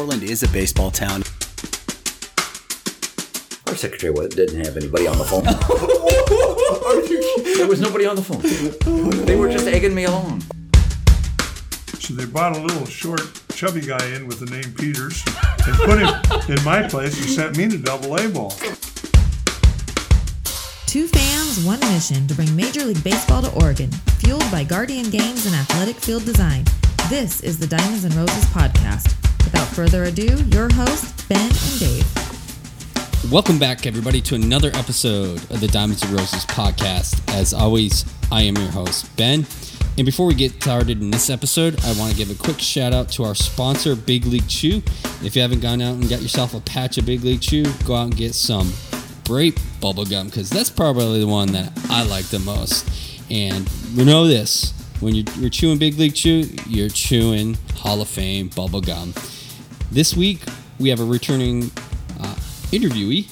Portland is a baseball town. Our secretary didn't have anybody on the phone. there was nobody on the phone. They were just egging me along. So they brought a little short, chubby guy in with the name Peters and put him in my place and sent me to double A ball. Two fans, one mission to bring Major League Baseball to Oregon, fueled by Guardian Games and Athletic Field Design. This is the Diamonds and Roses podcast. Without further ado, your hosts, Ben and Dave. Welcome back, everybody, to another episode of the Diamonds and Roses podcast. As always, I am your host, Ben. And before we get started in this episode, I want to give a quick shout out to our sponsor, Big League Chew. If you haven't gone out and got yourself a patch of Big League Chew, go out and get some grape bubblegum because that's probably the one that I like the most. And we know this when you're, you're chewing Big League Chew, you're chewing Hall of Fame bubble gum. This week, we have a returning uh, interviewee,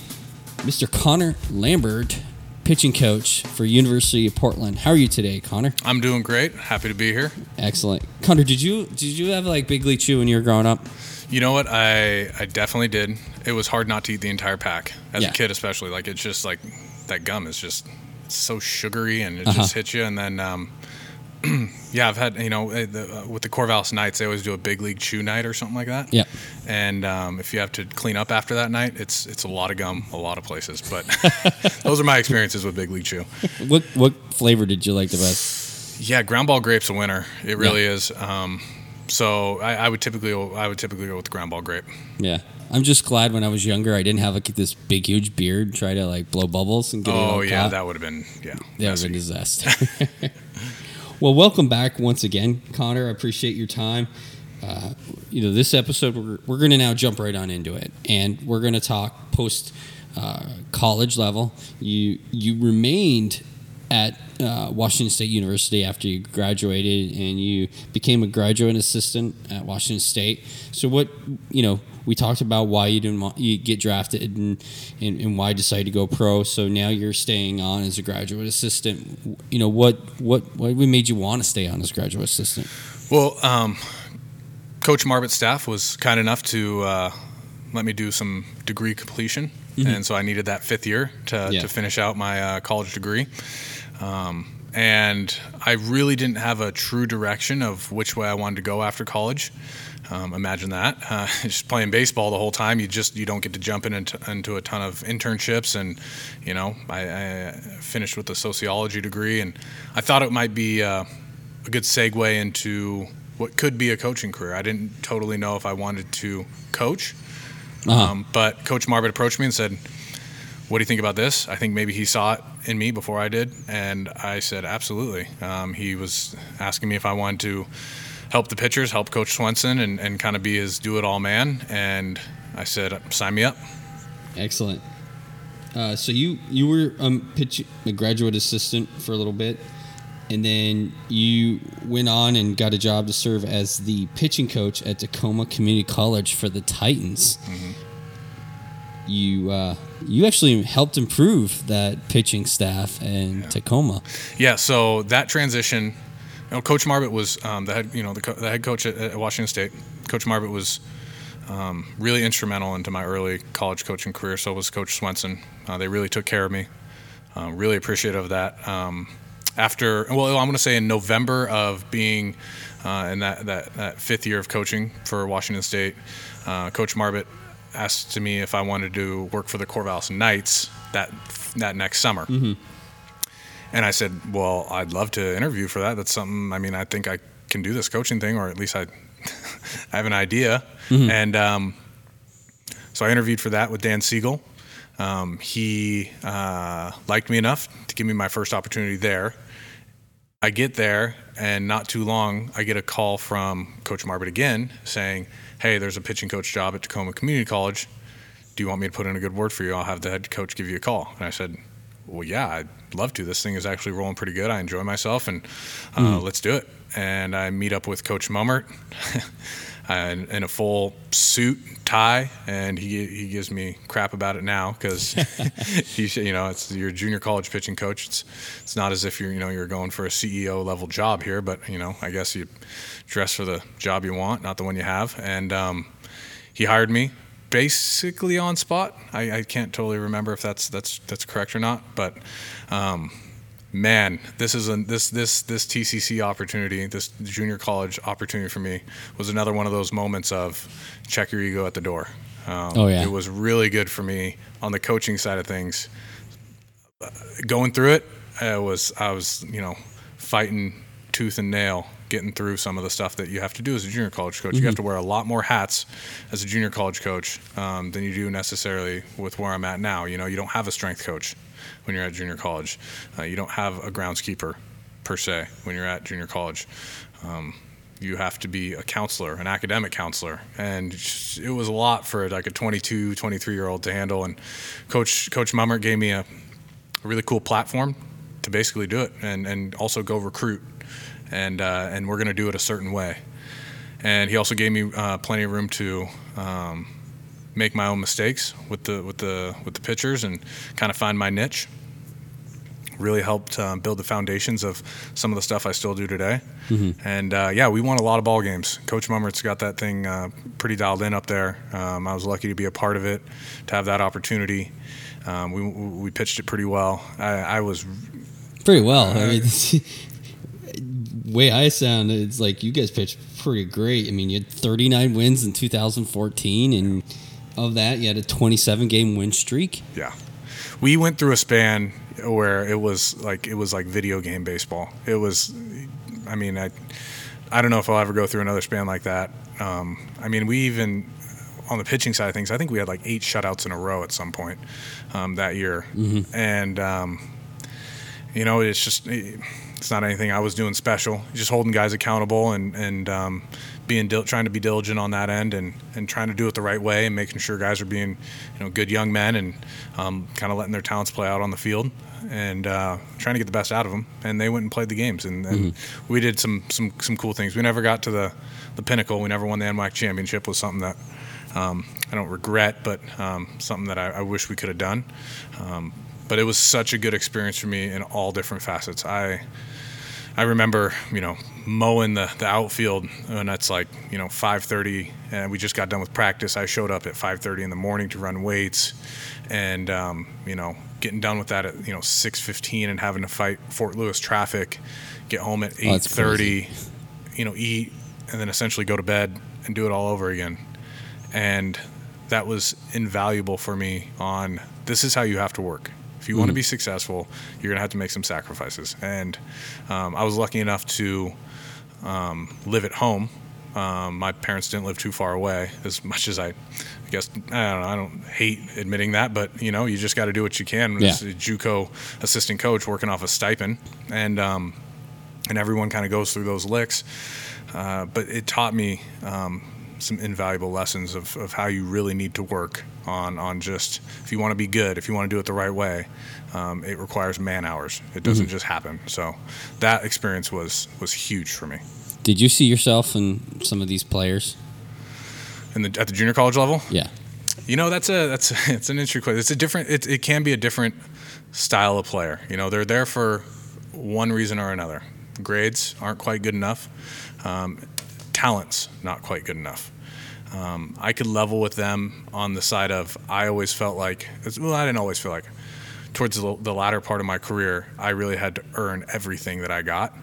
Mr. Connor Lambert, pitching coach for University of Portland. How are you today, Connor? I'm doing great. Happy to be here. Excellent. Connor, did you did you have like Big League Chew when you were growing up? You know what? I I definitely did. It was hard not to eat the entire pack as Yeah. a kid, especially. Like it's just like that gum is just so sugary and it Uh-huh. just hits you. And then um, yeah, I've had you know eh, the, uh, with the Corvallis Knights, they always do a big league chew night or something like that. Yeah. And um, if you have to clean up after that night, it's it's a lot of gum, a lot of places. But those are my experiences with big league chew. What what flavor did you like the best? Yeah, ground ball grape's a winner. It really is. Um, so I, I would typically I would typically go with the ground ball grape. Yeah. I'm just glad when I was younger I didn't have like this big huge beard try to like blow bubbles and get it Oh all yeah, caught. that would have been yeah. That would have been a disaster. well, welcome back once again, Connor. I appreciate your time. Uh, you know, this episode we're, we're going to now jump right on into it, and we're going to talk post uh, college level. You you remained at uh, Washington State University after you graduated, and you became a graduate assistant at Washington State. So, what you know, we talked about why you didn't want you get drafted and, and and why you decided to go pro. So now you're staying on as a graduate assistant. You know what what what made you want to stay on as a graduate assistant? Well, um, Coach Marbut staff was kind enough to uh, let me do some degree completion, and so I needed that fifth year to, Yeah. to finish out my uh, college degree. Um, and I really didn't have a true direction of which way I wanted to go after college. Um, imagine that, uh, just playing baseball the whole time. You just you don't get to jump in into, into a ton of internships, and you know I, I finished with a sociology degree, and I thought it might be uh, a good segue into what could be a coaching career. I didn't totally know if I wanted to coach, Uh-huh. um, but Coach Marbut approached me and said, "What do you think about this?" I think maybe he saw it in me before I did, and I said, "Absolutely." Um, he was asking me if I wanted to help the pitchers, help Coach Swenson, and, and kind of be his do-it-all man, and I said, "Sign me up." Excellent. Uh, so you you were um pitch a graduate assistant for a little bit, and then you went on and got a job to serve as the pitching coach at Tacoma Community College for the Titans. You uh, you actually helped improve that pitching staff in Tacoma. Yeah, so that transition, you know, Coach Marbut was um, the head, you know, the, co- the head coach at, at Washington State. Coach Marbut was um, really instrumental into my early college coaching career. So was Coach Swenson. Uh, they really took care of me. Uh, really appreciative of that. Um, after, well, I'm going to say in November of being uh, in that, that, that fifth year of coaching for Washington State, uh, Coach Marbut asked to me if I wanted to work for the Corvallis Knights that that next summer. And I said, "Well, I'd love to interview for that. That's something. I mean, I think I can do this coaching thing, or at least I, I have an idea." And um, so I interviewed for that with Dan Segel. Um, he uh, liked me enough to give me my first opportunity there. I get there, and not too long, I get a call from Coach Marbut again saying, "Hey, there's a pitching coach job at Tacoma Community College. Do you want me to put in a good word for you? I'll have the head coach give you a call." And I said, "Well, yeah, I'd love to. This thing is actually rolling pretty good. I enjoy myself, and uh, let's do it." And I meet up with Coach Mummert in, in a full suit, tie, and he he gives me crap about it now because he you know it's your junior college pitching coach. It's it's not as if you're you know you're going for a CEO level job here, but you know I guess you dress for the job you want, not the one you have. And um, he hired me basically on spot. I, I can't totally remember if that's that's that's correct or not, but um, man, this is a this this this TCC opportunity, this junior college opportunity for me was another one of those moments of check your ego at the door. Um, Oh, yeah. it was really good for me on the coaching side of things. Uh, Going through it, I was I was you know fighting tooth and nail getting through some of the stuff that you have to do as a junior college coach. You have to wear a lot more hats as a junior college coach um, than you do necessarily with where I'm at now. You know, you don't have a strength coach when you're at junior college. Uh, you don't have a groundskeeper per se when you're at junior college. Um, you have to be a counselor, an academic counselor, and it was a lot for like a 22, 23 year old to handle. And Coach Coach Mummert gave me a, a really cool platform to basically do it, and and also go recruit, and uh, and we're going to do it a certain way. And he also gave me uh, plenty of room to um, make my own mistakes with the with the with the pitchers and kind of find my niche. Really helped um, build the foundations of some of the stuff I still do today. And uh, yeah, we won a lot of ball games. Coach Mummert's got that thing uh, pretty dialed in up there. Um, I was lucky to be a part of it, to have that opportunity. Um, we we pitched it pretty well. I, I was Pretty well. I mean, way I sound, it's like you guys pitched pretty great. I mean, you had 39 wins in 2014, and of that, you had a 27 game win streak. Yeah. We went through a span where it was like it was like video game baseball. It was I mean, I I don't know if I'll ever go through another span like that. Um, I mean, we even on the pitching side of things, I think we had like eight shutouts in a row at some point um, that year, and um, you know, it's just it's not anything I was doing special. Just holding guys accountable and and um, being dil- trying to be diligent on that end and and trying to do it the right way and making sure guys are being you know good young men and um, kind of letting their talents play out on the field and uh, trying to get the best out of them. And they went and played the games and, and we did some some some cool things. We never got to the the pinnacle. We never won the NWAC championship. Was something that. Um, I don't regret, but um, something that I, I wish we could have done. Um, but it was such a good experience for me in all different facets. I I remember, you know, mowing the, the outfield and that's like, you know, 5:30 and we just got done with practice. I showed up at 5:30 in the morning to run weights and um, you know, getting done with that at, you know, 6:15 and having to fight Fort Lewis traffic, get home at Oh, 8:30, you know, eat and then essentially go to bed and do it all over again. And that was invaluable for me on this is how you have to work. If you want to be successful, you're going to have to make some sacrifices. And um, I was lucky enough to um, live at home. Um, my parents didn't live too far away, as much as I, I guess I don't know. I don't hate admitting that, but you know, you just got to do what you can. Yeah. As a JUCO assistant coach working off a stipend, and um, and everyone kind of goes through those licks. Uh, but it taught me um, some invaluable lessons of, of how you really need to work on on just if you want to be good, if you want to do it the right way, um, it requires man hours. It doesn't just happen. So that experience was was huge for me. Did you see yourself in some of these players? In the, at the junior college level, Yeah. You know, that's a that's it's an interesting question. It's a different. It, it can be a different style of player. You know, they're there for one reason or another. Grades aren't quite good enough. Um, talents not quite good enough. Um, I could level with them on the side of I always felt like well, I didn't always feel like towards the, the latter part of my career, I really had to earn everything that I got,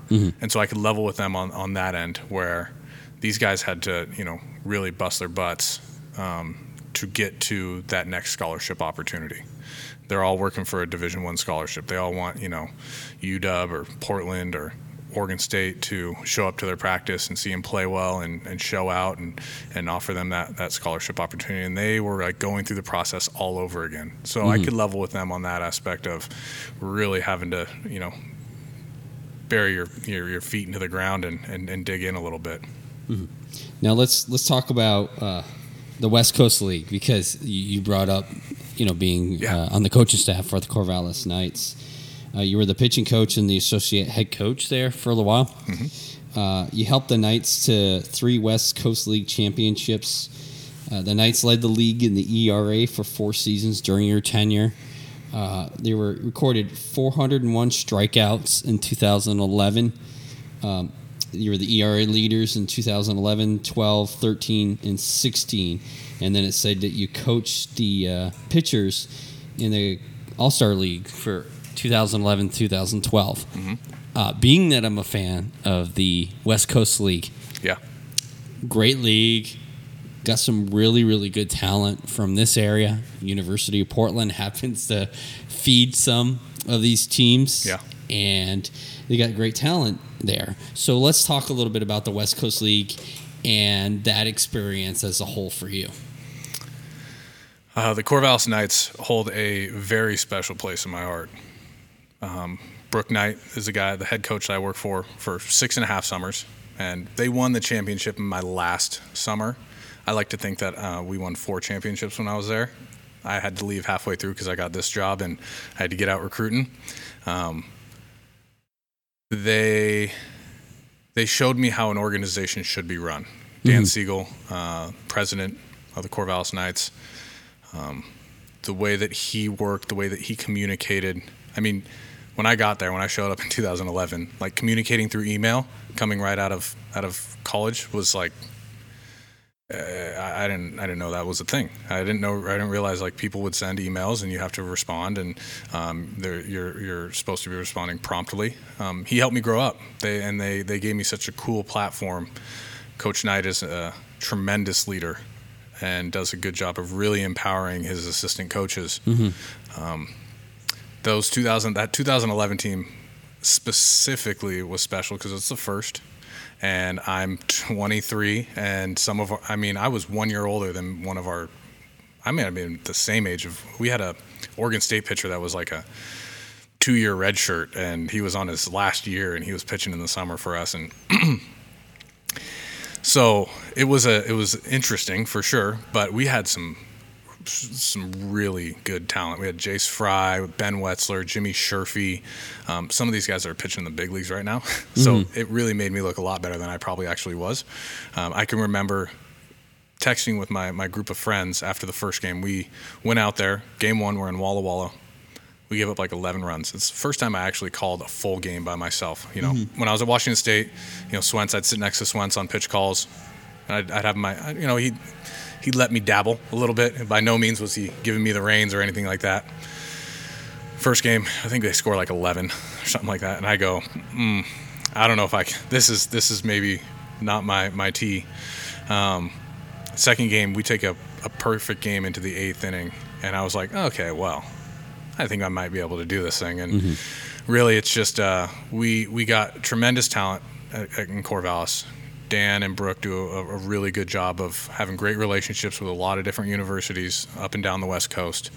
and so I could level with them on on that end where these guys had to you know really bust their butts um, to get to that next scholarship opportunity. They're all working for a Division One scholarship. They all want you know UW or Portland or Oregon State to show up to their practice and see them play well and, and show out and, and offer them that, that scholarship opportunity. And they were like going through the process all over again. So I could level with them on that aspect of really having to, you know, bury your, your, your feet into the ground and, and, and dig in a little bit. Now let's let's talk about uh, the West Coast League because you, you brought up, you know, being Yeah. uh, on the coaching staff for the Corvallis Knights. Uh, you were the pitching coach and the associate head coach there for a little while. Uh, you helped the Knights to three West Coast League championships. Uh, the Knights led the league in the ERA for four seasons during your tenure. Uh, they were recorded 401 strikeouts in 2011. Um, you were the ERA leaders in 2011, 12, 13, and 16. And then it said that you coached the uh, pitchers in the All Star League for 2011, 2012. Uh, being that I'm a fan of the West Coast League, Yeah. great league. Got some really, really good talent from this area. University of Portland happens to feed some of these teams. Yeah. And they got great talent there. So let's talk a little bit about the West Coast League and that experience as a whole for you. Uh, the Corvallis Knights hold a very special place in my heart. Um, Brooke Knight is the guy, the head coach that I worked for for six and a half summers, and they won the championship in my last summer. I like to think that uh, we won four championships when I was there. I had to leave halfway through because I got this job and I had to get out recruiting. Um, they they showed me how an organization should be run. Dan Segel, uh, president of the Corvallis Knights, um, the way that he worked, the way that he communicated. I mean, when I got there, when I showed up in 2011, like communicating through email, coming right out of out of college, was like uh, I, I didn't I didn't know that was a thing. I didn't know I didn't realize like people would send emails and you have to respond and um, they're- you're you're supposed to be responding promptly. Um, he helped me grow up. They and they they gave me such a cool platform. Coach Knight is a tremendous leader and does a good job of really empowering his assistant coaches. Um, those 2000 that 2011 team specifically was special because it's the first and I'm 23 and some of our, I mean I was 1 year older than one of our I mean i mean the same age of we had a Oregon State pitcher that was like a 2 year red shirt and he was on his last year and he was pitching in the summer for us and so it was a it was interesting for sure but we had some some really good talent. We had Jace Fry, Ben Wetzler, Jimmy Sherfy. Um, some of these guys are pitching in the big leagues right now. so it really made me look a lot better than I probably actually was. Um, I can remember texting with my, my group of friends after the first game. We went out there. Game one, we're in Walla Walla. We gave up like 11 runs. It's the first time I actually called a full game by myself. You know, when I was at Washington State, you know, Swentz, I'd sit next to Swentz on pitch calls. And I'd, I'd have my, you know, he he let me dabble a little bit. By no means was he giving me the reins or anything like that. First game, I think they score like 11 or something like that, and I go, mm, I don't know if I can. This is this is maybe not my my tee. Um, second game, we take a, a perfect game into the eighth inning, and I was like, okay, well, I think I might be able to do this thing. And really, it's just uh, we we got tremendous talent in Corvallis. Dan and Brooke do a, a really good job of having great relationships with a lot of different universities up and down the West Coast,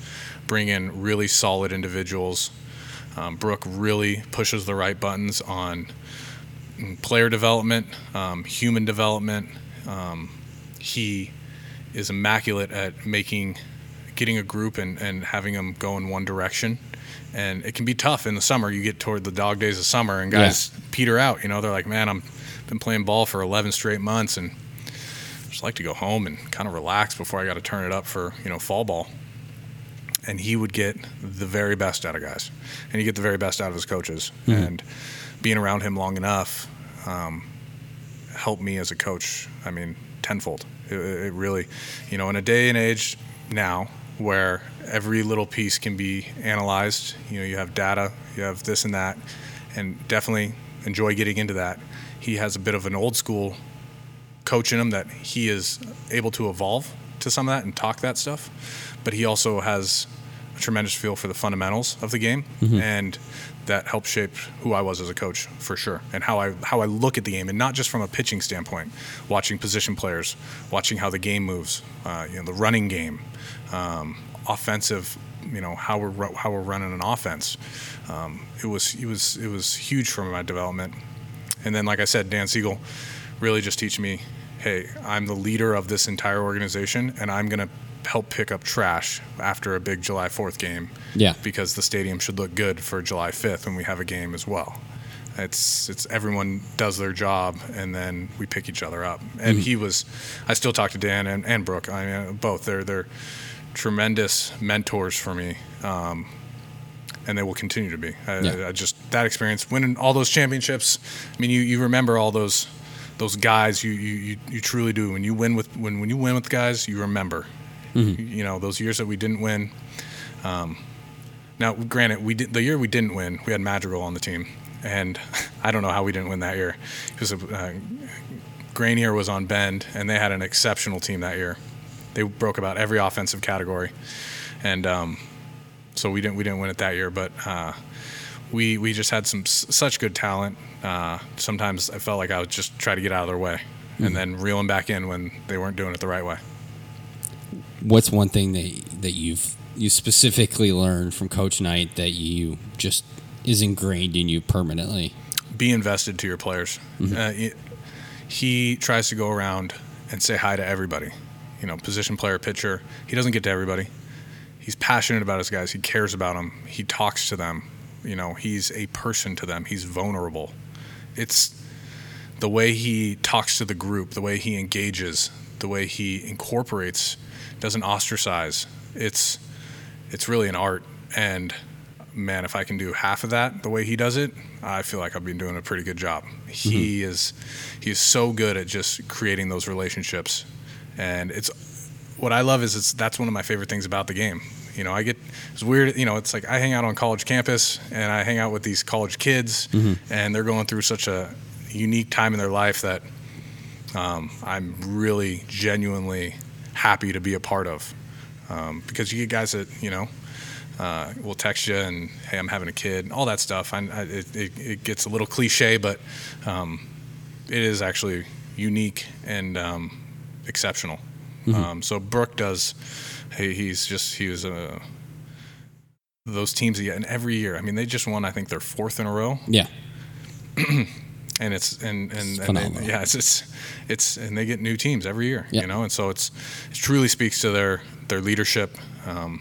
bring in really solid individuals. Um, Brooke really pushes the right buttons on player development, um, human development. Um, he is immaculate at making, getting a group and, and having them go in one direction. And it can be tough in the summer. You get toward the dog days of summer, and guys peter out. You know, they're like, "Man, I'm been playing ball for 11 straight months, and I just like to go home and kind of relax before I got to turn it up for you know fall ball." And he would get the very best out of guys, and he get the very best out of his coaches. And being around him long enough um, helped me as a coach. I mean, tenfold. It, it really, you know, in a day and age now where every little piece can be analyzed. You know, you have data, you have this and that, and definitely enjoy getting into that. He has a bit of an old school coach in him that he is able to evolve to some of that and talk that stuff, but he also has a tremendous feel for the fundamentals of the game and that helped shape who I was as a coach for sure and how I how I look at the game and not just from a pitching standpoint watching position players watching how the game moves uh, you know the running game um, offensive you know how we're how we're running an offense um, it was it was it was huge for my development and then like I said Dan Segel really just teach me hey I'm the leader of this entire organization and I'm gonna help pick up trash after a big July 4th game Yeah. because the stadium should look good for July 5th when we have a game as well. It's it's everyone does their job and then we pick each other up. And he was, I still talk to Dan and, and Brooke. I mean, both they're they're tremendous mentors for me. Um, and they will continue to be. I, Yeah. I just that experience, winning all those championships. I mean, you, you remember all those those guys. You, you you truly do. When you win with when when you win with guys, you remember. Mm-hmm. You know those years that we didn't win. Um, now, granted, we did the year we didn't win. We had Madrigal on the team, and I don't know how we didn't win that year because uh, Grainier was on bend, and they had an exceptional team that year. They broke about every offensive category, and um, so we didn't we didn't win it that year. But uh, we we just had some s- such good talent. Uh, sometimes I felt like I would just try to get out of their way, and then reel them back in when they weren't doing it the right way. What's one thing that that you've you specifically learned from Coach Knight that you just is ingrained in you permanently? be invested to your players. Uh, he, he tries to go around and say hi to everybody. You know, position player, pitcher. He doesn't get to everybody. He's passionate about his guys. He cares about them. He talks to them. You know, he's a person to them. He's vulnerable. It's the way he talks to the group, the way he engages, the way he incorporates, doesn't ostracize. It's it's really an art and man, if I can do half of that the way he does it, I feel like I've been doing a pretty good job. He mm-hmm. is he is so good at just creating those relationships, and it's what I love is it's that's one of my favorite things about the game. You know, I get it's weird. You know, it's like I hang out on college campus and I hang out with these college kids, and they're going through such a unique time in their life that um, I'm really genuinely happy to be a part of. Um, because you get guys that you know uh, will text you and hey, I'm having a kid, and all that stuff. I, I, it, it, it gets a little cliche, but um, it is actually unique and exceptional. Um, so Brooke does. He, he's just he was uh, those teams again every year. I mean, they just won. I think their fourth in a row, Yeah. and it's and and, and they, yeah, it's, it's it's and they get new teams every year, Yeah. you know, and so it's it truly speaks to their their leadership um,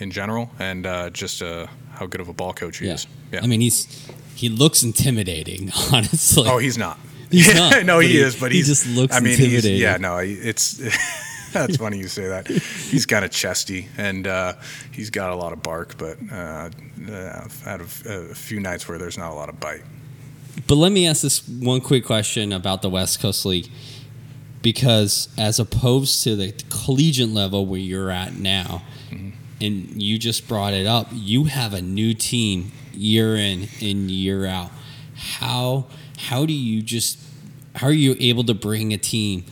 in general and uh, just uh, how good of a ball coach he Yeah. is. Yeah. I mean, he's he looks intimidating, honestly. oh, he's not. He's Yeah, not, no, he, he- is, but he just looks I mean, he's, intimidating. yeah, no, it's. That's funny you say that. He's kind of chesty and uh, he's got a lot of bark, but uh, uh, I've had a, f- a few nights where there's not a lot of bite. But let me ask this one quick question about the West Coast League. Because as opposed to the collegiate level where you're at now, and you just brought it up, you have a new team year in and year out. How how do you just how are you able to bring a team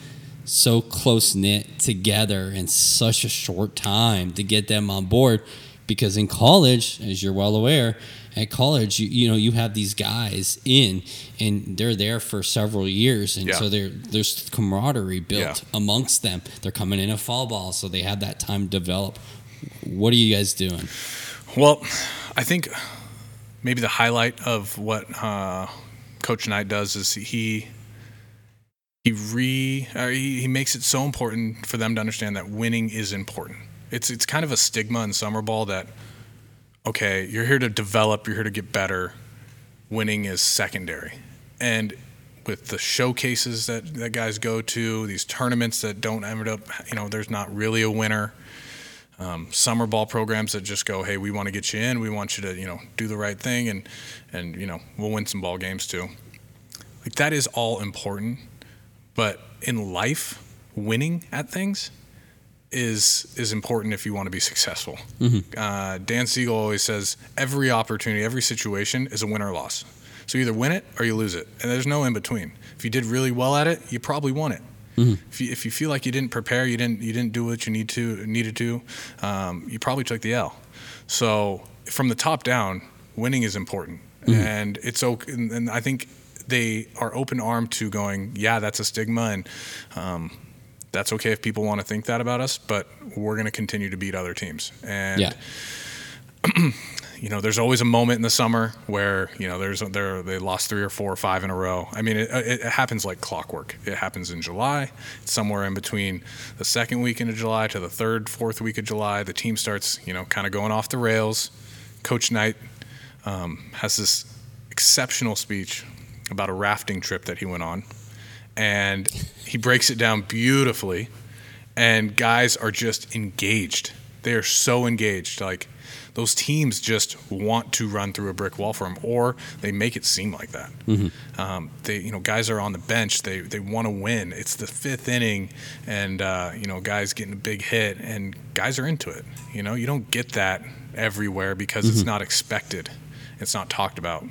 so close knit together in such a short time to get them on board? Because in college, as you're well aware, at college, you, you know you have these guys in, and they're there for several years, and Yeah. so there there's camaraderie built Yeah. amongst them. They're coming in a fall ball, so they have that time to develop. What are you guys doing? Well, I think maybe the highlight of what uh, Coach Knight does is he he re or he, he makes it so important for them to understand that winning is important. It's it's kind of a stigma in summer ball that okay, you're here to develop, you're here to get better. Winning is secondary, and with the showcases that, that guys go to, these tournaments that don't end up, you know, there's not really a winner um, summer ball programs that just go, hey, we want to get you in, we want you to, you know, do the right thing, and and you know, we'll win some ball games too. Like that is all important, but in life, winning at things is is important if you want to be successful. Uh, Dan Segel always says every opportunity, every situation is a win or loss. So you either win it or you lose it, and there's no in between. If you did really well at it, you probably won it. If you, if you feel like you didn't prepare, you didn't you didn't do what you need to needed to, um, you probably took the L. So from the top down, winning is important, and it's okay. And, and I think they are open armed to going, yeah, that's a stigma, and um, that's okay if people want to think that about us, but we're going to continue to beat other teams. And Yeah. you know, there's always a moment in the summer where you know there's there they lost three or four or five in a row. I mean, it, it, happens like clockwork. It happens in July, somewhere in between the second weekend of July to the third, fourth week of July. The team starts, you know, kind of going off the rails. Coach Knight um, has this exceptional speech about a rafting trip that he went on, and he breaks it down beautifully. And guys are just engaged. they are so engaged. Like those teams just want to run through a brick wall for them, or they make it seem like that. Um, they, you know, guys are on the bench. They they want to win. It's the fifth inning, and uh, you know, guys getting a big hit, and guys are into it. You know, you don't get that everywhere because it's not expected. It's not talked about.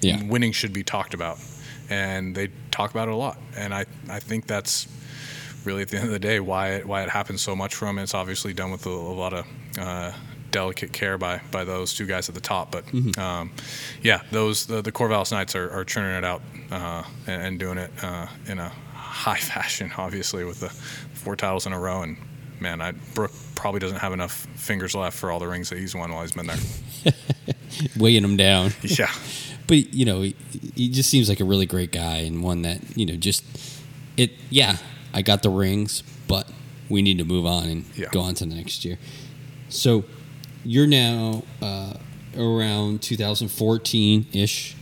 Yeah. Winning should be talked about, and they talk about it a lot. And I I think that's really at the end of the day why it why it happens so much for them. It's obviously done with a, a lot of uh, delicate care by by those two guys at the top. But um, yeah, those the, the Corvallis Knights are, are churning it out uh, and, and doing it uh, in a high fashion, obviously with the four titles in a row. And man, I, Brooke probably doesn't have enough fingers left for all the rings that he's won while he's been there. weighing them down. Yeah, but you know, he, he just seems like a really great guy and one that you know just it. Yeah, I got the rings, but we need to move on and Yeah. go on to the next year. So you're now uh, around 2014 ish.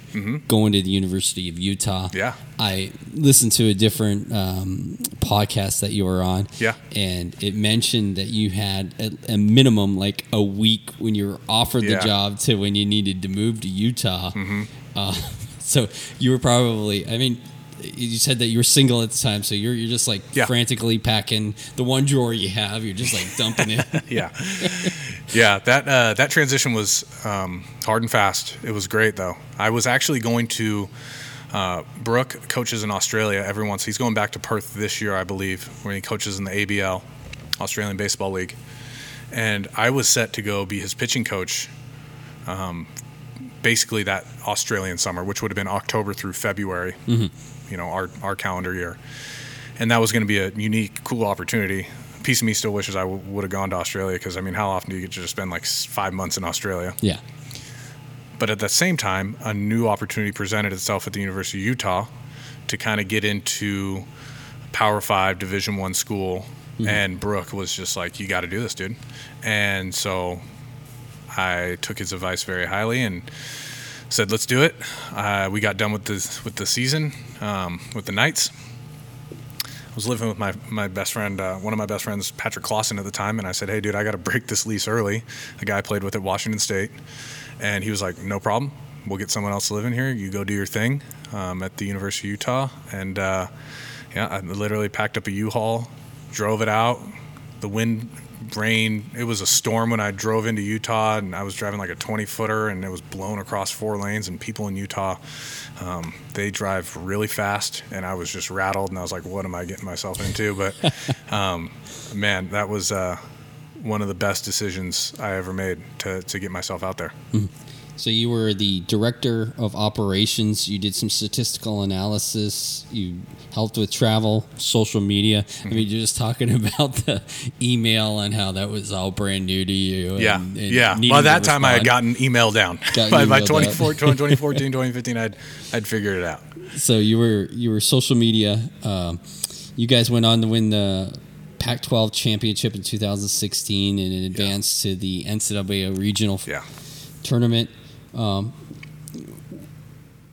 Going to the University of Utah. Mm-hmm. Yeah. I listened to a different um, podcast that you were on. Yeah. And it mentioned that you had a, a minimum like a week when you were offered Yeah. the job to when you needed to move to Utah. Mm-hmm. Uh, so you were probably, I mean, you said that you were single at the time, so you're you're just like Yeah. frantically packing the one drawer you have. You're just like dumping it. yeah, yeah. That uh, that transition was um, hard and fast. It was great though. I was actually going to. Uh, Brooke coaches in Australia every once. He's going back to Perth this year, I believe, where he coaches in the ABL, Australian Baseball League. And I was set to go be his pitching coach, um, basically that Australian summer, which would have been October through February. You know, our our calendar year and that was going to be a unique, cool opportunity. A piece of me still wishes I w- would have gone to Australia because I mean, how often do you get to just spend like five months in Australia? yeah. But at the same time, a new opportunity presented itself at the University of Utah to kind of get into Power Five, Division One school, mm-hmm. and Brooke was just like, "You got to do this, dude." And so I took his advice very highly and said, "Let's do it." Uh, we got done with the with the season um, with the Knights. I was living with my, my best friend, uh, one of my best friends, Patrick Clausen at the time, and I said, "Hey, dude, I got to break this lease early." A guy I played with at Washington State, and he was like, "No problem. We'll get someone else to live in here. You go do your thing um, at the University of Utah." And uh, yeah, I literally packed up a U-Haul, drove it out. The wind, rain. It was a storm when I drove into Utah, and I was driving like a 20 footer, and it was blown across four lanes. And people in Utah, um, they drive really fast, and I was just rattled, and I was like, "What am I getting myself into?" But um, man, that was uh, one of the best decisions I ever made to to get myself out there. So you were the director of operations. You did some statistical analysis. You helped with travel, social media. I mean, you're just talking about the email and how that was all brand new to you. Yeah, and- and yeah. By that time, I had gotten email down. Got by by emailed 2014, 2014, 2015, I'd I'd figured it out. So you were you were social media. Um, you guys went on to win the Pac-12 championship in 2016 and it advanced to the NCAA regional Yeah. tournament. Um,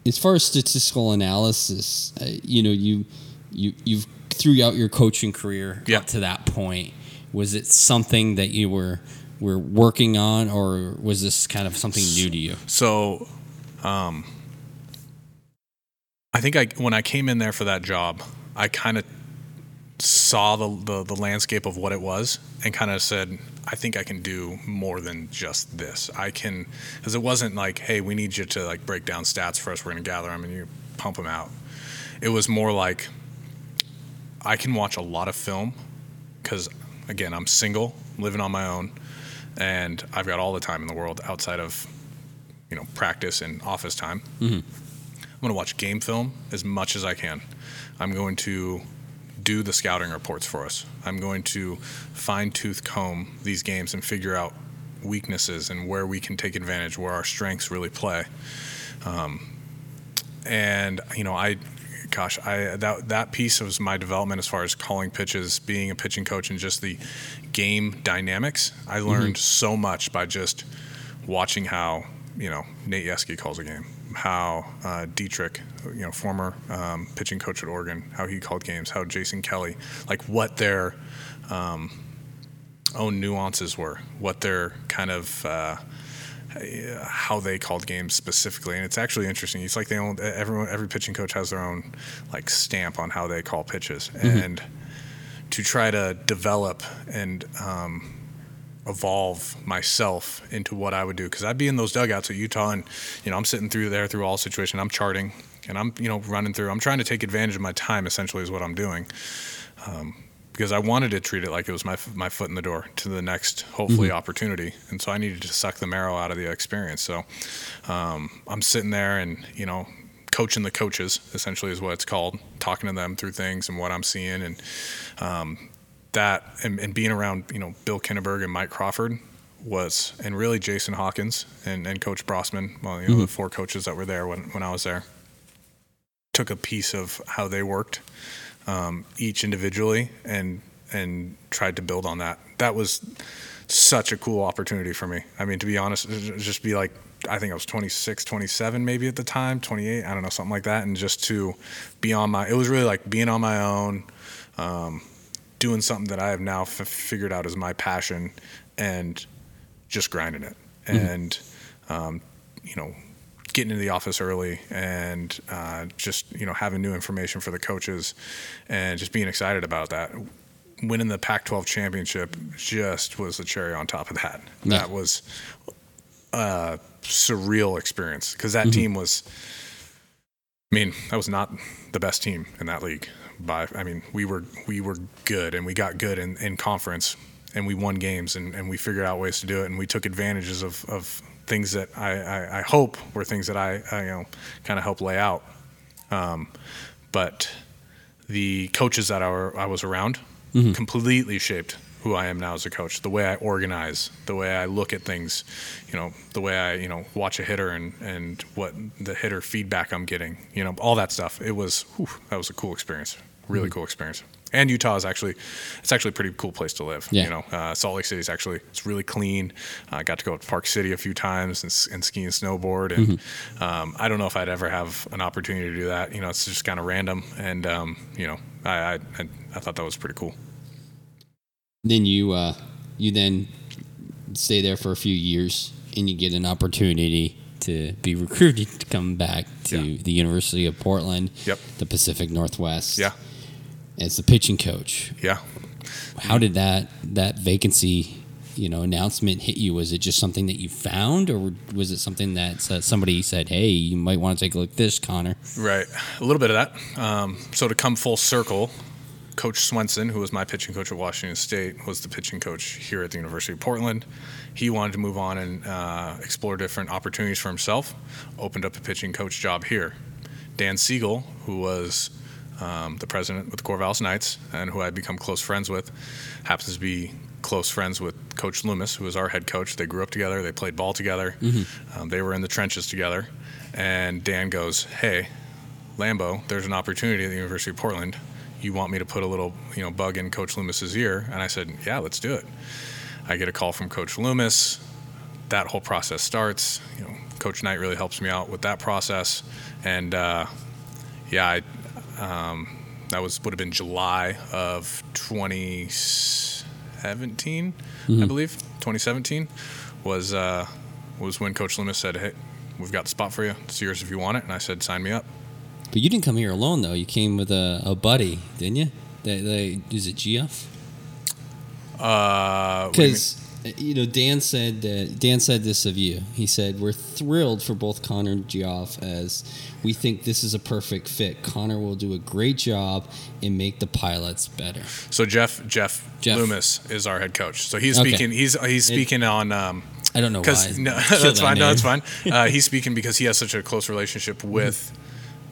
as far as statistical analysis, uh, you know, you you you've throughout your coaching career Yeah. up to that point, was it something that you were were working on, or was this kind of something new to you? So, um, I think I when I came in there for that job, I kind of saw the, the the landscape of what it was and kind of said, I think I can do more than just this. I can because it wasn't like, hey, we need you to like break down stats for us. We're going to gather them and you pump them out. It was more like I can watch a lot of film because again, I'm single, living on my own, and I've got all the time in the world outside of you know practice and office time. Mm-hmm. I'm going to watch game film as much as I can. I'm going to do the scouting reports for us. I'm going to fine tooth comb these games and figure out weaknesses and where we can take advantage, where our strengths really play. Um, and you know, I, gosh, I that that piece was my development as far as calling pitches, being a pitching coach, and just the game dynamics. I learned so much by just watching how you know Nate Yeskie calls a game, how uh, Dietrich, you know, former um, pitching coach at Oregon, how he called games, how Jason Kelly, like what their um, own nuances were, what their kind of uh, how they called games specifically, and it's actually interesting. It's like they own everyone. Every pitching coach has their own like stamp on how they call pitches, and to try to develop and um, evolve myself into what I would do because I'd be in those dugouts at Utah, and you know I'm sitting through there through all situation. I'm charting, and I'm you know running through. I'm trying to take advantage of my time. Essentially, is what I'm doing. Um, because I wanted to treat it like it was my my foot in the door to the next hopefully opportunity, and so I needed to suck the marrow out of the experience. So um, I'm sitting there and you know coaching the coaches essentially is what it's called, talking to them through things and what I'm seeing and um, that and, and being around you know Bill Kinneberg and Mike Crawford was and really Jason Hawkins and, and Coach Brossman, well you know the four coaches that were there when when I was there took a piece of how they worked um, each individually and and tried to build on that. That was such a cool opportunity for me. I mean, to be honest, just be like, I think I was 26, 27 maybe at the time, 28, I don't know, something like that. And just to be on my, it was really like being on my own, um, doing something that I have now f- figured out as my passion and just grinding it. And, um, you know, getting into the office early and uh, just you know having new information for the coaches and just being excited about that. Winning the Pac-12 championship just was the cherry on top of that. Yeah. That was a surreal experience because that team was. I mean, that was not the best team in that league. By I mean, we were we were good and we got good in, in conference and we won games and, and we figured out ways to do it and we took advantages of, of things that I, I, I hope were things that I, I you know kind of helped lay out. Um, but the coaches that I, were, I was around completely shaped who I am now as a coach. The way I organize, the way I look at things, you know, the way I you know watch a hitter and and what the hitter feedback I'm getting, you know, all that stuff. It was whew, that was a cool experience, really cool experience. And Utah is actually, it's actually a pretty cool place to live. Yeah. You know, uh, Salt Lake City is actually it's really clean. I got to go to Park City a few times and, and ski and snowboard, and um, I don't know if I'd ever have an opportunity to do that. You know, it's just kind of random, and um, you know, I I I thought that was pretty cool. Then you uh, you then stay there for a few years, and you get an opportunity to be recruited to come back to Yeah. the University of Portland, Yep. the Pacific Northwest, Yeah, as the pitching coach. yeah. How did that that vacancy, you know, announcement hit you? Was it just something that you found, or was it something that uh, somebody said, "Hey, you might want to take a look at this, Connor"? Right, a little bit of that. Um, so to come full circle, Coach Swenson, who was my pitching coach at Washington State, was the pitching coach here at the University of Portland. He wanted to move on and uh, explore different opportunities for himself. Opened up a pitching coach job here. Dan Segel, who was um, the president with the Corvallis Knights and who I'd become close friends with, happens to be close friends with Coach Loomis, who was our head coach. They grew up together. They played ball together. Um, they were in the trenches together. And Dan goes, "Hey, Lambo, there's an opportunity at the University of Portland. You want me to put a little, you know, bug in Coach Loomis's ear?" And I said, "Yeah, let's do it." I get a call from Coach Loomis. That whole process starts. You know, Coach Knight really helps me out with that process, and uh, yeah, I, um, that was would have been July of 2017, I believe. 2017 was uh, was when Coach Loomis said, "Hey, we've got the spot for you. It's yours if you want it." And I said, "Sign me up." But you didn't come here alone, though. You came with a, a buddy, didn't you? They, they, is it Geoff? Uh, you? Because you know, Dan said that Dan said this of you. He said we're thrilled for both Connor and Geoff as we think this is a perfect fit. Connor will do a great job and make the pilots better. So Geoff Geoff, Geoff. Loomis is our head coach. So he's Okay. speaking. He's he's speaking on. Um, I don't know why. because no, that's that fine. No, that's fine. Uh, he's speaking because he has such a close relationship with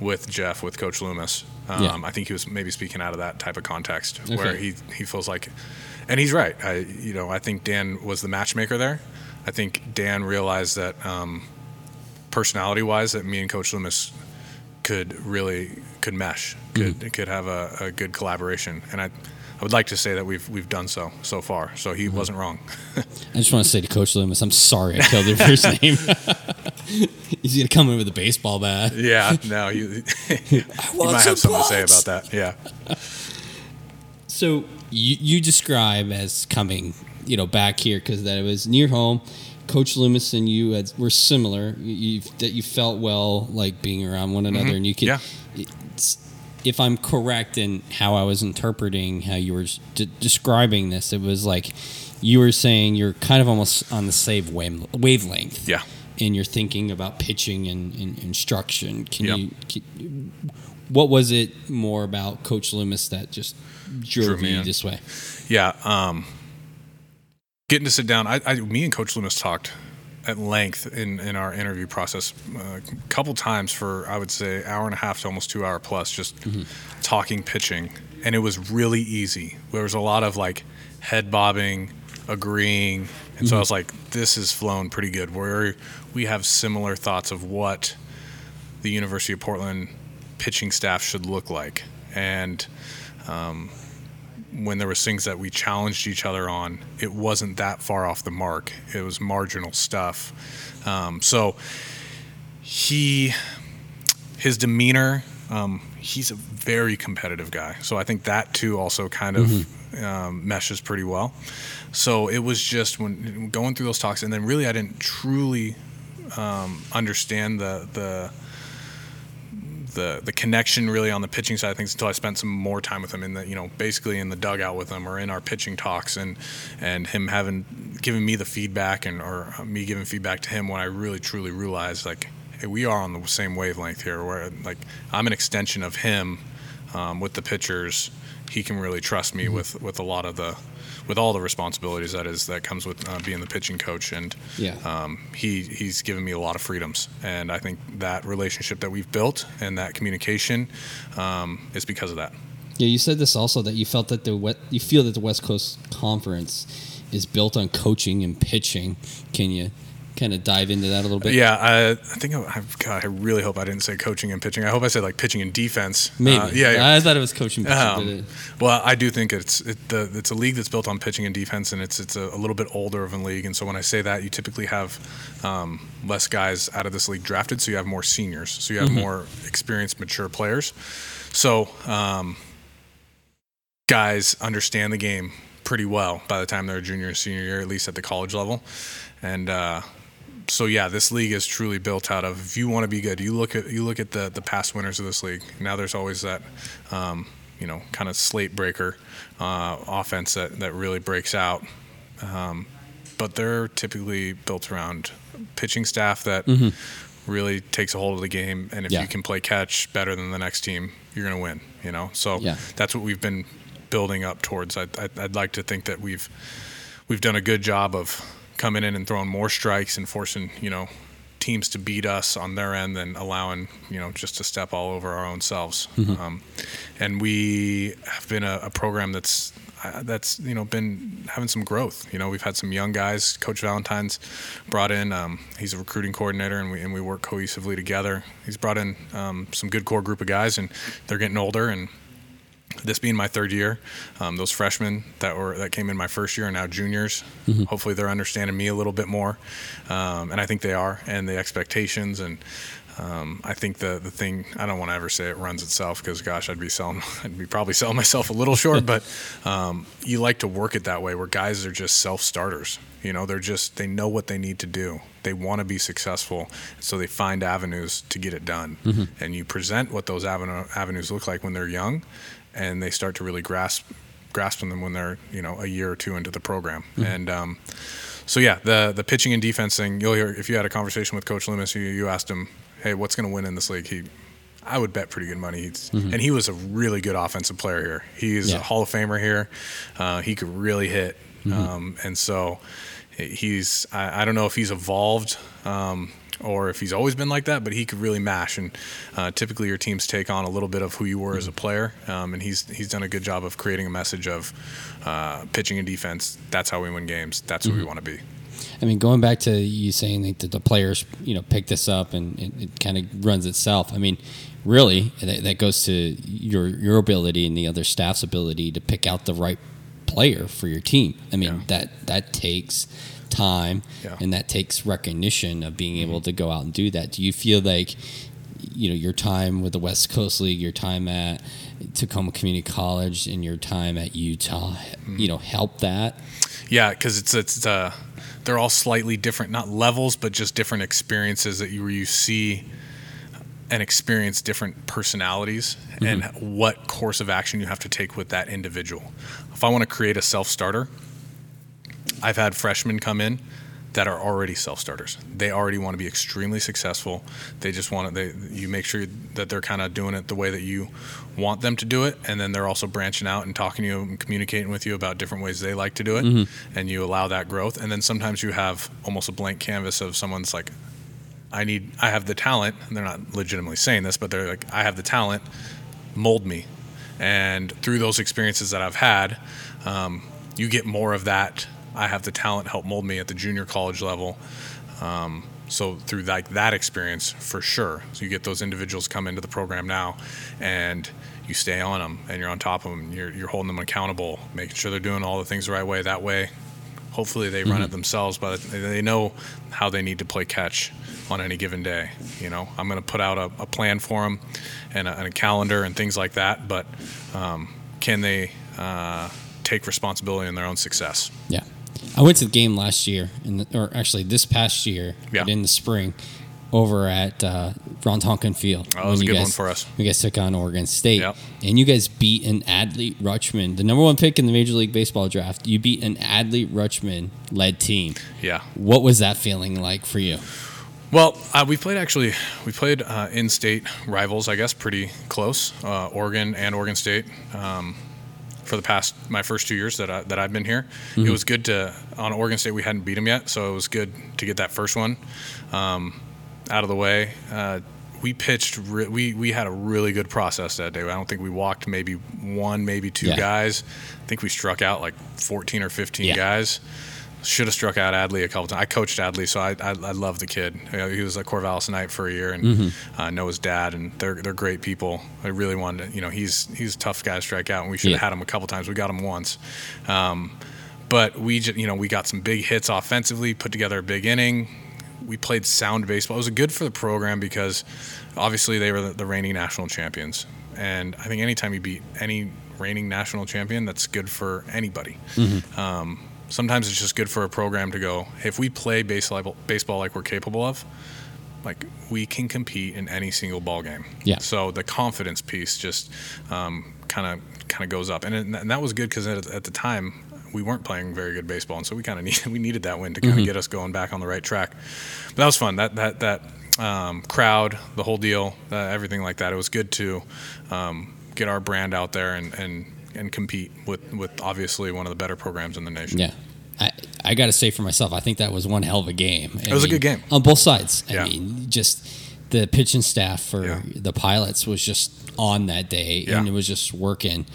with Geoff, with Coach Loomis. Um, Yeah. I think he was maybe speaking out of that type of context Okay. where he he feels like, and he's right. I you know I think Dan was the matchmaker there. I think Dan realized that um, personality wise that me and Coach Loomis could really could mesh, could Mm-hmm. could have a, a good collaboration, and I. I would like to say that we've we've done so so far. So Mm-hmm. he wasn't wrong. I just want to say to Coach Loomis, I'm sorry I killed your first name. He's gonna come in with a baseball bat. Yeah, no, you, you might have some something to say about that. Yeah, So you, you describe as coming you know back here because that it was near home. Coach Loomis and you had, were similar. You, that you felt well like being around one another, and you could. Mm-hmm. Yeah. If I'm correct in how I was interpreting how you were d- describing this, it was like you were saying you're kind of almost on the same wave- wavelength Yeah. in your thinking about pitching and, and instruction. Can Yep. you? Can, what was it more about Coach Loomis that just drove Drew me you this way? Yeah. Um, getting to sit down, I, I, me and Coach Loomis talked at length in, in our interview process uh, a couple times for, I would say, hour and a half to almost two hour plus, just mm-hmm. talking pitching. And it was really easy. There was a lot of like head bobbing, agreeing. And so I mm-hmm. was like, this is flown pretty good. We're, we have similar thoughts of what the University of Portland pitching staff should look like. And um, when there was things that we challenged each other on, it wasn't that far off the mark. It was marginal stuff. Um, so he, his demeanor, um, he's a very competitive guy. So I think that too also kind of um, meshes pretty well. So it was just when going through those talks, and then really I didn't truly um, understand the the the the connection really on the pitching side of things until I spent some more time with him in the you know basically in the dugout with him or in our pitching talks and and him having giving me the feedback and or me giving feedback to him when I really truly realized like hey, we are on the same wavelength here where like I'm an extension of him um, with the pitchers. He can really trust me with with a lot of the with all the responsibilities that is that comes with uh, being the pitching coach and Yeah. um, he he's given me a lot of freedoms, and I think that relationship that we've built and that communication um, is because of that. Yeah, you said this also that you felt that the you feel that the West Coast Conference is built on coaching and pitching. Can you kind of dive into that a little bit? Yeah, I, I think I, I, God, I really hope I didn't say coaching and pitching. I hope I said like pitching and defense. maybe. Uh, yeah, yeah. I thought it was coaching. Pitching, Um, well, I do think it's it, the, it's a league that's built on pitching and defense, and it's it's a, a little bit older of a league. And so when I say that, you typically have um, less guys out of this league drafted, so you have more seniors, so you have more experienced, mature players. So um, guys understand the game pretty well by the time they're a junior and senior year, at least at the college level, and. Uh, so yeah, this league is truly built out of. If you want to be good, you look at you look at the the past winners of this league. Now there's always that, um, you know, kind of slate breaker uh, offense that that really breaks out. Um, but they're typically built around pitching staff that really takes a hold of the game, and if Yeah. you can play catch better than the next team, you're going to win. You know, so Yeah. that's what we've been building up towards. I'd, I'd, I'd like to think that we've we've done a good job of coming in and throwing more strikes and forcing you know teams to beat us on their end than allowing you know just to step all over our own selves. Um, and we have been a, a program that's uh, that's you know been having some growth. You know we've had some young guys. Coach Valentine's brought in. Um, he's a recruiting coordinator, and we and we work cohesively together. He's brought in um, some good core group of guys, and they're getting older and this being my third year, um, those freshmen that were that came in my first year are now juniors. Hopefully, they're understanding me a little bit more, um, and I think they are, and the expectations and. Um, I think the the thing I don't want to ever say it runs itself because gosh I'd be selling I'd be probably selling myself a little short but um, you like to work it that way where guys are just self starters you know they're just they know what they need to do they want to be successful so they find avenues to get it done and you present what those avenue, avenues look like when they're young and they start to really grasp grasping them when they're you know a year or two into the program and um, so yeah the the pitching and defense thing you'll hear if you had a conversation with coach Loomis you, you asked him hey what's going to win in this league he I would bet pretty good money. He's, And he was a really good offensive player here. He's Yeah. a Hall of Famer here. Uh, he could really hit. Um, and so he's, I, I don't know if he's evolved um, or if he's always been like that, but he could really mash. And uh, typically your teams take on a little bit of who you were as a player. Um, and he's, he's done a good job of creating a message of uh, pitching and defense. That's how we win games. That's who we want to be. I mean, going back to you saying that the, the players, you know, pick this up and it, it kind of runs itself. I mean, really, that, that goes to your your ability and the other staff's ability to pick out the right player for your team. I mean, Yeah. that that takes time Yeah. and that takes recognition of being mm-hmm. able to go out and do that. Do you feel like you know your time with the West Coast League, your time at Tacoma Community College, and your time at Utah, mm-hmm. you know, help that? Yeah, because it's it's uh, they're all slightly different, not levels, but just different experiences that you you see and experience different personalities and mm-hmm. what course of action you have to take with that individual. If I want to create a self starter, I've had freshmen come in that are already self starters. They already want to be extremely successful. They just want to. They you make sure that they're kind of doing it the way that you want them to do it, and then they're also branching out and talking to you and communicating with you about different ways they like to do it, and you allow that growth. And then sometimes you have almost a blank canvas of someone's like, I need, I have the talent. And they're not legitimately saying this, but they're like, I have the talent. Mold me. And through those experiences that I've had, um, you get more of that. I have the talent. Help mold me at the junior college level. Um, so through like that experience, for sure. So you get those individuals come into the program now, and you stay on them, and you're on top of them. You're, you're holding them accountable, making sure they're doing all the things the right way. That way, hopefully they run it themselves but they know how they need to play catch on any given day you know i'm going to put out a, a plan for them and a, and a calendar and things like that but um, can they uh, take responsibility in their own success Yeah. I went to the game last year, in the, or actually this past year, Yeah. but in the spring, over at uh, Ron Tonkin Field. Oh, that was a good guys, one for us. You guys took on Oregon State, Yep. and you guys beat an Adley Rutschman, the number one pick in the Major League Baseball draft. You beat an Adley Rutschman led team. yeah What was that feeling like for you? Well, uh, we played actually. We played uh, in-state rivals, I guess, pretty close. Uh, Oregon and Oregon State. Um, for the past my first two years that I, that I've been here, it was good to on Oregon State. We hadn't beat them yet, so it was good to get that first one um, out of the way. Uh, we pitched. Re- we we had a really good process that day. I don't think we walked maybe one, maybe two Yeah. guys. I think we struck out like 14 or 15 Yeah. guys. Should have struck out Adley a couple times. I coached Adley, so I, I, I love the kid. You know, he was a Corvallis Knight for a year, and Mm-hmm. uh, know his dad, and they're they're great people. I really wanted, to, you know, he's he's a tough guy to strike out, and we should have Yeah. had him a couple times. We got him once, um, but we just, you know, we got some big hits offensively, put together a big inning. We played sound baseball. It was good for the program because obviously they were the, the reigning national champions, and I think anytime you beat any reigning national champion, that's good for anybody. Um, sometimes it's just good for a program to go, if we play baseball, baseball like we're capable of, like we can compete in any single ball game. Yeah. So the confidence piece just kind of kind of goes up, and, it, and that was good because at, at the time we weren't playing very good baseball, and so we kind of needed we needed that win to kind of get us going back on the right track. But that was fun. That that that um, crowd, the whole deal, uh, everything like that. It was good to um, get our brand out there and and and compete with with obviously one of the better programs in the nation. Yeah. I, I got to say for myself, I think that was one hell of a game. It was a good game. on both sides. I Yeah. mean, just the pitching staff for Yeah. the pilots was just on that day, Yeah. and it was just working.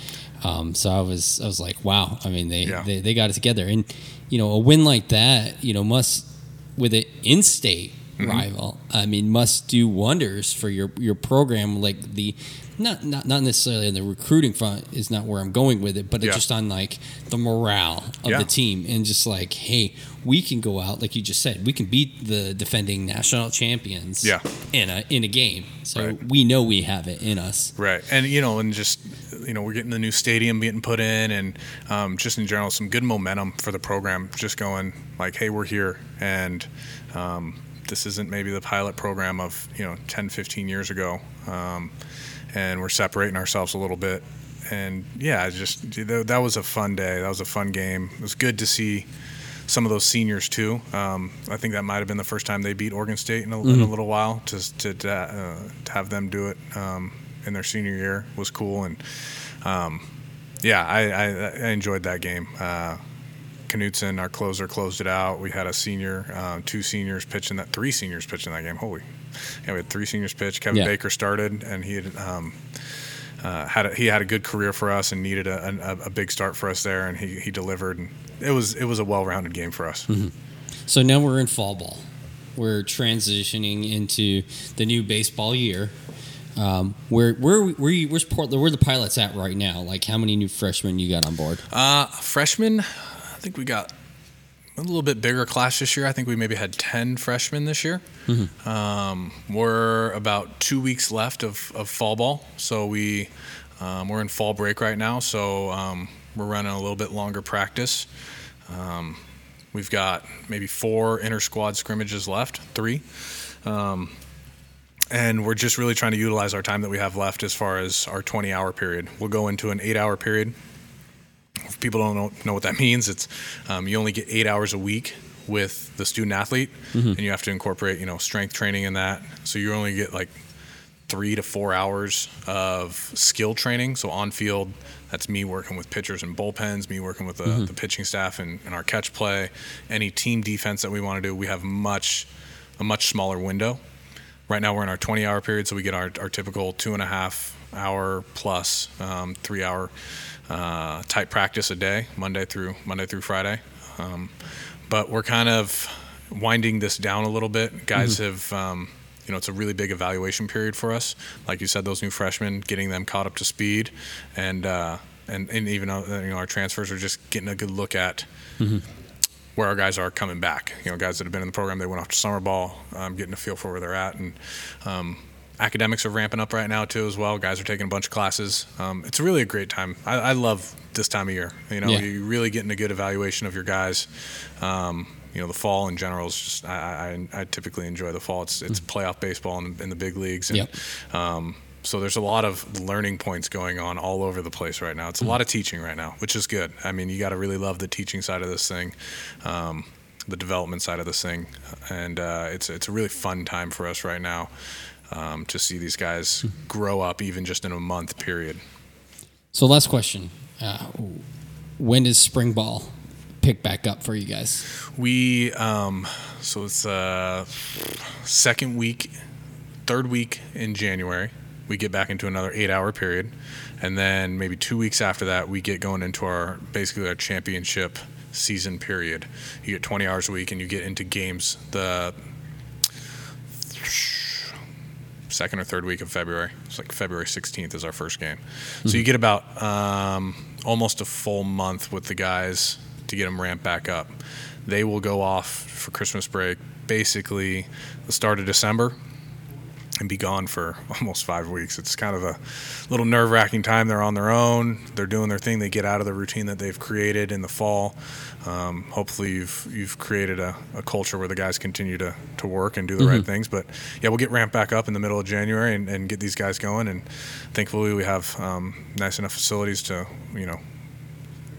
Um, so I was I was like, wow. I mean, they, they they got it together, and you know, a win like that, you know, must with an in-state Mm-hmm. rival. I mean, must do wonders for your your program. Like the not not not necessarily on the recruiting front is not where I'm going with it, but Yeah. it's just on like the morale of Yeah. the team and just like, hey, we can go out like you just said, we can beat the defending national champions. Yeah. in a in a game. So Right. we know we have it in us. Right, and you know, and just you know, we're getting the new stadium getting put in, and um, just in general, some good momentum for the program. Just going like, hey, we're here, and um, this isn't maybe the pilot program of you know 10, 15 years ago, um, and we're separating ourselves a little bit. And yeah, just that was a fun day. That was a fun game. It was good to see some of those seniors too. Um, I think that might have been the first time they beat Oregon State in a, in a little while. To to to, uh, to have them do it um, in their senior year was cool, and um, yeah, I, I, I enjoyed that game. Uh, Knutson, our closer, closed it out. We had a senior, uh, two seniors pitching that, three seniors pitching that game. Holy, yeah, we had three seniors pitch. Kevin Yeah. Baker started, and he had. Um, uh, had a, he had a good career for us and needed a, a, a big start for us there, and he, he delivered. And it was it was a well-rounded game for us. So now we're in fall ball. We're transitioning into the new baseball year. Um, where where where you, where's Portland? Where the pilots at right now? Like how many new freshmen you got on board? Uh, freshmen, I think we got a little bit bigger class this year. I think we maybe had 10 freshmen this year. Um, we're about two weeks left of, of fall ball. So we, um, we're in fall break right now. So um, we're running a little bit longer practice. Um, we've got maybe four inter squad scrimmages left, three. Um, and we're just really trying to utilize our time that we have left as far as our 20 hour period. We'll go into an eight hour period. If people don't know, know what that means, it's um, you only get eight hours a week with the student athlete, and you have to incorporate, you know, strength training in that. So you only get like three to four hours of skill training. So on field, that's me working with pitchers and bullpens, me working with the, the pitching staff and, and our catch play. Any team defense that we want to do, we have much a much smaller window. Right now we're in our 20 hour period, so we get our, our typical two and a half hour plus um, three hour uh, type practice a day, Monday through Monday through Friday. Um, but we're kind of winding this down a little bit. Guys have, um, you know, it's a really big evaluation period for us. Like you said, those new freshmen, getting them caught up to speed, and uh, and and even uh, you know our transfers are just getting a good look at where our guys are coming back. You know, guys that have been in the program, they went off to summer ball, um, getting a feel for where they're at, and um, academics are ramping up right now too as well. Guys are taking a bunch of classes. Um, it's really a great time. I, I love this time of year. You know, Yeah. you really getting a good evaluation of your guys. Um, you know, the fall in general is just I, I, I typically enjoy the fall. It's it's playoff baseball in, in the big leagues. And, Yep. um, so there's a lot of learning points going on all over the place right now. It's a lot of teaching right now, which is good. I mean, you got to really love the teaching side of this thing, um, the development side of this thing, and uh, it's it's a really fun time for us right now um, to see these guys grow up, even just in a month period. So last question: uh, When does spring ball pick back up for you guys? We um, so it's uh, second week, third week in January. We get back into another eight-hour period, and then maybe two weeks after that, we get going into our basically our championship season period. You get 20 hours a week, and you get into games the second or third week of February. It's like February 16th is our first game. So you get about um, almost a full month with the guys to get them ramped back up. They will go off for Christmas break basically the start of December and be gone for almost five weeks. It's kind of a little nerve wracking time. They're on their own. They're doing their thing. They get out of the routine that they've created in the fall. Um, hopefully, you've you've created a, a culture where the guys continue to, to work and do the right things. But yeah, we'll get ramped back up in the middle of January and, and get these guys going. And thankfully, we have um, nice enough facilities to you know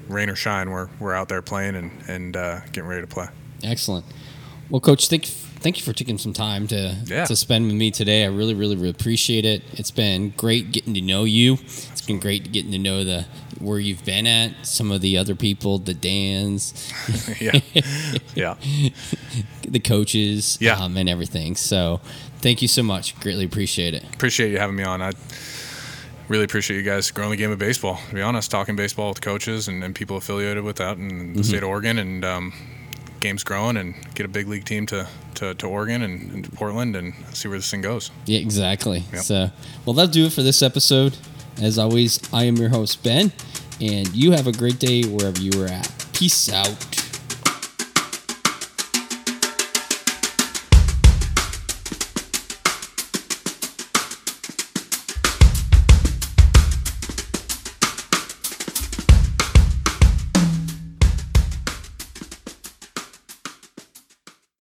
rain or shine. We're we're out there playing and and uh, getting ready to play. Excellent. Well, Coach, thank thank you for taking some time to Yeah. to spend with me today. I really, really, really appreciate it. It's been great getting to know you. It's been great getting to know the where you've been at, some of the other people, the Dans, yeah, yeah. the coaches, Yeah. um, and everything. So, thank you so much. Greatly appreciate it. appreciate you having me on. I really appreciate you guys growing the game of baseball. To be honest, talking baseball with coaches and, and people affiliated with that in the state of Oregon, and um, game's growing, and get a big league team to, to, to Oregon and, and to Portland, and see where this thing goes. Yeah, exactly. Yep. So, well, that'll do it for this episode. As always, I am your host, Ben, and you have a great day wherever you are at. Peace out.